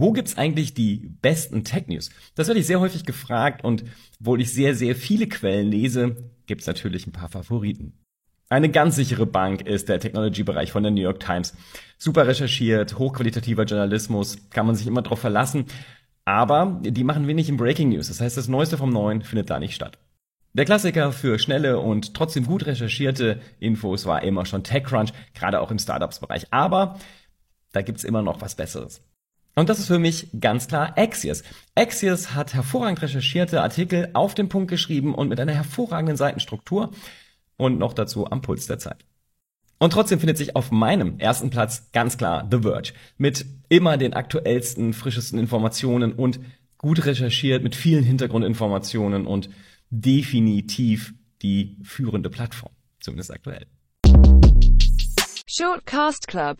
Wo gibt's eigentlich die besten Tech News? Das werde ich sehr häufig gefragt und obwohl ich sehr, sehr viele Quellen lese, gibt's natürlich ein paar Favoriten. Eine ganz sichere Bank ist der Technology-Bereich von der New York Times. Super recherchiert, hochqualitativer Journalismus, kann man sich immer drauf verlassen. Aber die machen wenig im Breaking News. Das heißt, das Neueste vom Neuen findet da nicht statt. Der Klassiker für schnelle und trotzdem gut recherchierte Infos war immer schon TechCrunch, gerade auch im Startups-Bereich. Aber da gibt's immer noch was Besseres. Und das ist für mich ganz klar Axios. Axios hat hervorragend recherchierte Artikel auf den Punkt geschrieben und mit einer hervorragenden Seitenstruktur und noch dazu am Puls der Zeit. Und trotzdem findet sich auf meinem ersten Platz ganz klar The Verge mit immer den aktuellsten, frischesten Informationen und gut recherchiert mit vielen Hintergrundinformationen und definitiv die führende Plattform, zumindest aktuell. Shortcast Club